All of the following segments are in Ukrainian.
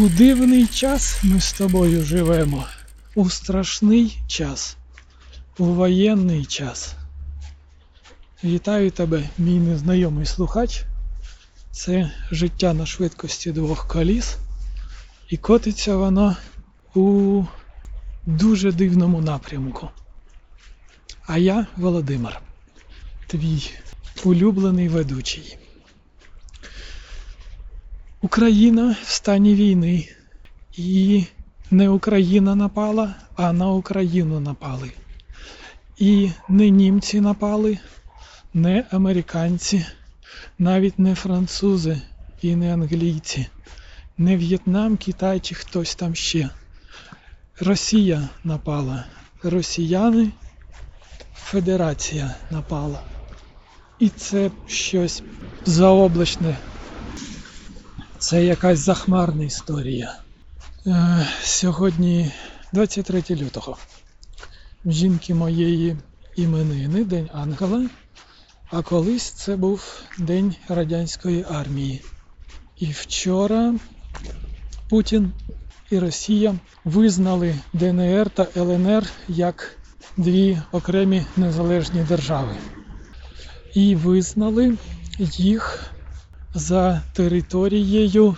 У дивний час ми з тобою живемо. У страшний час. У воєнний час. Вітаю тебе, мій незнайомий слухач. Це життя на швидкості двох коліс. І котиться воно у дуже дивному напрямку. А я Володимир, твій улюблений ведучий. Україна в стані війни. І не Україна напала, а на Україну напали. І не німці напали, не американці, навіть не французи і не англійці, не В'єтнам, Китай чи хтось там ще. Росія напала. Росіяни, Федерація напала. І це щось заоблачне. Це якась захмарна історія. Е, сьогодні 23 лютого. Жінки моєї іменини, День Ангела. А колись це був День радянської армії. І вчора Путін і Росія визнали ДНР та ЛНР як дві окремі незалежні держави. І визнали їх за територією,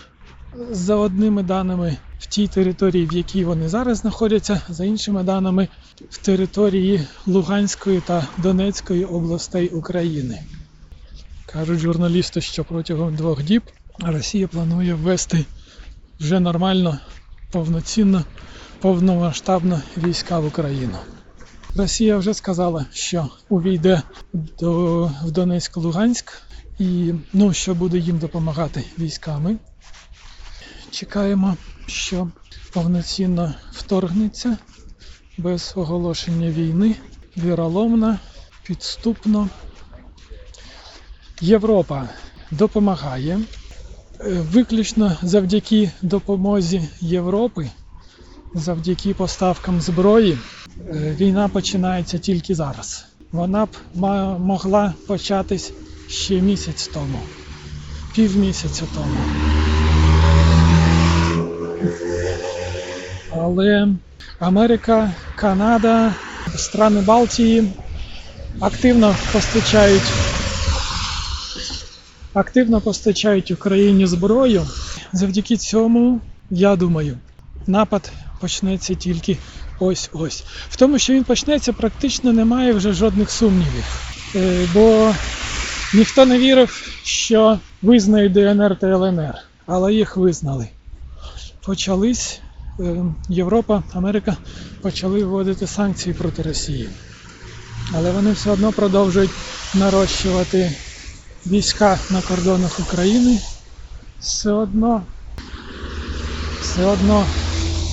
за одними даними в тій території, в якій вони зараз знаходяться, за іншими даними в території Луганської та Донецької областей України. Кажуть журналісти, що протягом двох діб Росія планує ввести вже нормально, повноцінно, повномасштабно війська в Україну. Росія вже сказала, що увійде до в Донецьк-Луганськ і ну, що буде їм допомагати військами. Чекаємо, що повноцінно вторгнеться без оголошення війни, віроломно, підступно. Європа допомагає. Е, Виключно завдяки допомозі Європи, завдяки поставкам зброї, е, війна починається тільки зараз. Вона б могла початись ще місяць тому, півмісяця тому. Але Америка, Канада, страни Балтії активно постачають активно постачають Україні зброю. Завдяки цьому, я думаю, напад почнеться тільки ось-ось. В тому, що він почнеться, практично немає вже жодних сумнівів. Е, Бо ніхто не вірив, що визнають ДНР та ЛНР, але їх визнали. Почались е, Європа, Америка почали вводити санкції проти Росії. Але вони все одно продовжують нарощувати війська на кордонах України. Все одно, все одно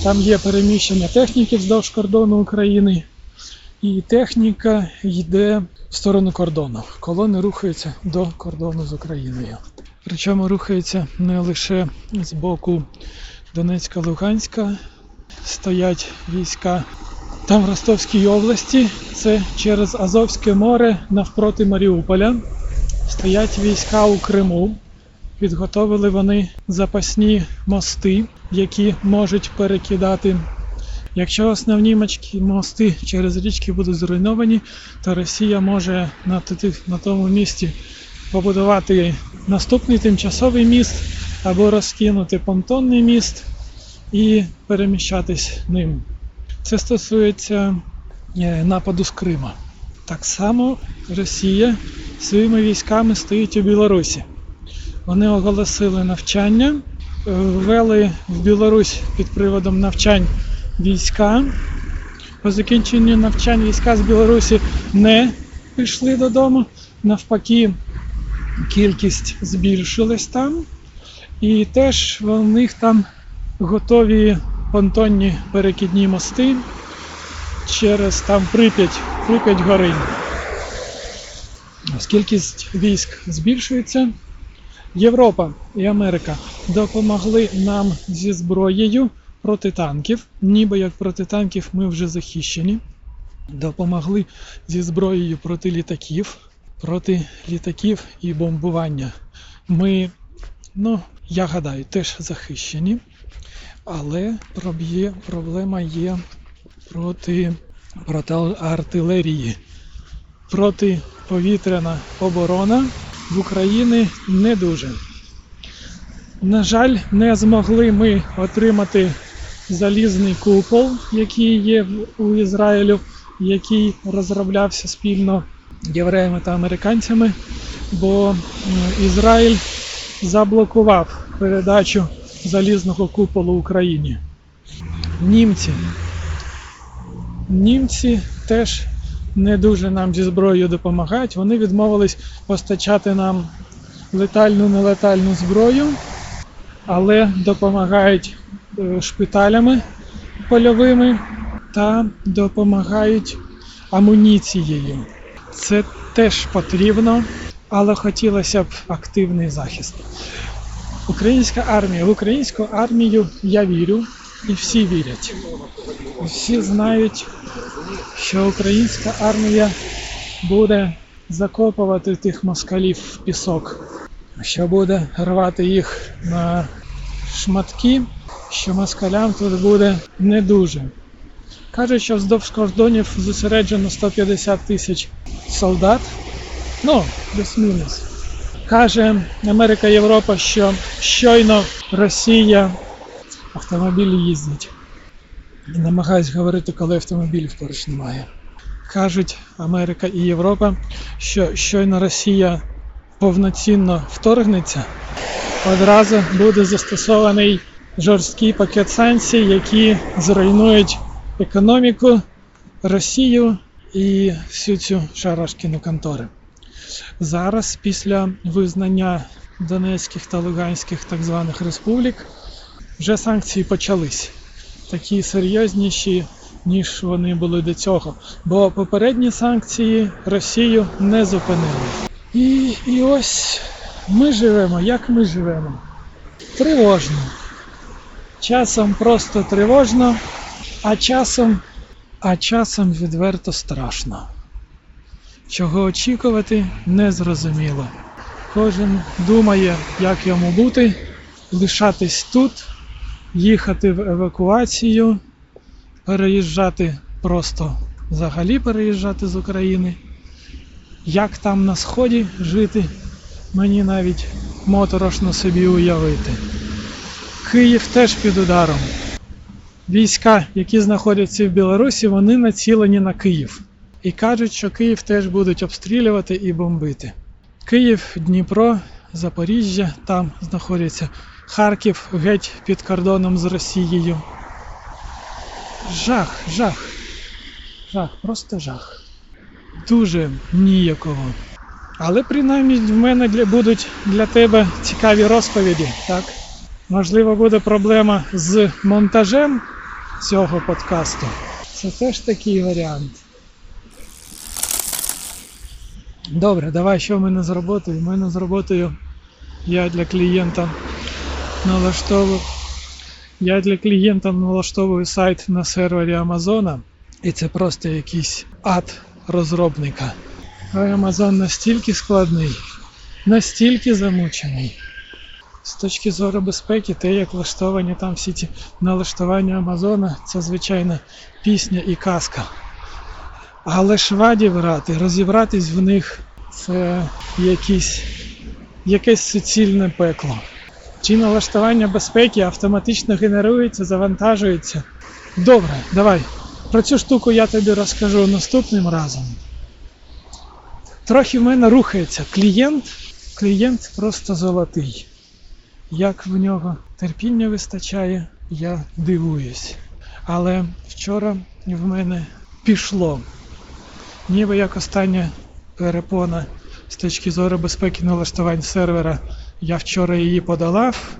там є переміщення техніки вздовж кордону України. І техніка йде в сторону кордону. Колони рухаються до кордону з Україною. Причому рухаються не лише з боку Донецька, Луганська, стоять війська там в Ростовській області, це через Азовське море навпроти Маріуполя. Стоять війська у Криму. Підготовили вони запасні мости, які можуть перекидати. Якщо основні мачки- мости через річки будуть зруйновані, то Росія може на, тому місці побудувати наступний тимчасовий міст або розкинути понтонний міст і переміщатись ним. Це стосується е, нападу з Крима. Так само Росія своїми військами стоїть у Білорусі. Вони оголосили навчання, е, ввели в Білорусь під приводом навчань війська. По закінченню навчань війська з Білорусі не пішли додому. Навпаки, кількість збільшилась там. І теж в них там готові понтонні перекидні мости через там Прип'ять, Прип'ять горинь. Кількість військ збільшується. Європа і Америка допомогли нам зі зброєю проти танків. Ніби як проти танків ми вже захищені. Допомогли зі зброєю проти літаків, проти літаків і бомбування. Ми, ну, я гадаю, теж захищені. Але проблема є проти, проти артилерії. Протиповітряна оборона в Україні не дуже. На жаль, не змогли ми отримати залізний купол, який є у Ізраїлю, який розроблявся спільно євреями та американцями, бо Ізраїль заблокував передачу залізного куполу Україні. Німці. Німці теж не дуже нам зі зброєю допомагають. Вони відмовились постачати нам летальну нелетальну зброю, але допомагають шпиталями польовими та допомагають амуніцією. Це теж потрібно, але хотілося б активний захист. Українська армія. В українську армію я вірю, і всі вірять. Всі знають, що українська армія буде закопувати тих москалів в пісок, що буде рвати їх на шматки, що москалям тут буде не дуже. Кажуть, що вздовж кордонів зосереджено 150 тисяч солдат. Ну, плюс-мінус. Каже Америка Європа, що щойно Росія автомобілі їздять. Намагаюсь говорити, коли автомобілів поруч немає. Кажуть Америка і Європа, що щойно Росія повноцінно вторгнеться, одразу буде застосований жорсткий пакет санкцій, які зруйнують економіку, Росію і всю цю шарашкіну контори. Зараз, після визнання Донецьких та Луганських так званих республік, вже санкції почались. Такі серйозніші, ніж вони були до цього. Бо попередні санкції Росію не зупинили. І, і ось ми живемо, як ми живемо. Тривожно. Часом просто тривожно, а часом, а часом відверто страшно. Чого очікувати, незрозуміло. Кожен думає, як йому бути, лишатись тут, їхати в евакуацію, переїжджати просто взагалі переїжджати з України. Як там на сході жити, мені навіть моторошно собі уявити. Київ теж під ударом. Війська, які знаходяться в Білорусі, вони націлені на Київ. І кажуть, що Київ теж будуть обстрілювати і бомбити. Київ, Дніпро, Запоріжжя, там знаходяться Харків геть під кордоном з Росією. Жах, жах. Жах, просто жах. Дуже ніяково. Але принаймні в мене для, будуть для тебе цікаві розповіді, так? Можливо, буде проблема з монтажем цього подкасту. Це теж такий варіант. Добре, давай що в мене з роботою? У мене з роботою я для клієнта налаштовую. Я для клієнта налаштовую сайт на сервері Амазона, і це просто якийсь ад розробника. А Amazon настільки складний, настільки замучений. З точки зору безпеки, те, як влаштовані там всі ці налаштування Амазона, це звичайно пісня і казка. Але швадів грати, розібратись в них це якісь, якесь суцільне пекло. Ці налаштування безпеки автоматично генеруються, завантажуються. Добре, давай. Про цю штуку я тобі розкажу наступним разом. Трохи в мене рухається клієнт. Клієнт просто золотий. Як в нього терпіння вистачає, я дивуюсь. Але вчора в мене пішло. Ніби як остання перепона з точки зору безпеки налаштувань сервера. Я вчора її подолав,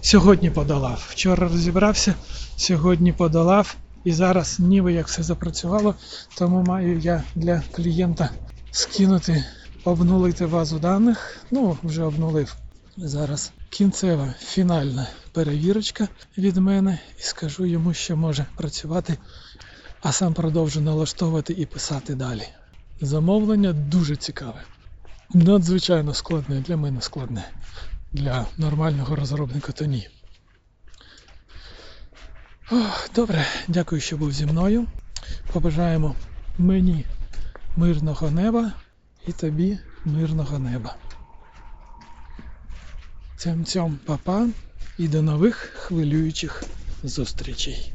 сьогодні подолав. Вчора розібрався, сьогодні подолав. І зараз ніби як все запрацювало, тому маю я для клієнта скинути, обнулити базу даних. Ну, вже обнулив. Зараз кінцева фінальна перевірочка від мене і скажу йому, що може працювати, а сам продовжу налаштовувати і писати далі. Замовлення дуже цікаве. Надзвичайно складне, для мене складне. Для нормального розробника то ні. Ох, добре, дякую, що був зі мною. Побажаємо мені мирного неба і тобі мирного неба. Цям-цям, папа, і до нових хвилюючих зустрічей.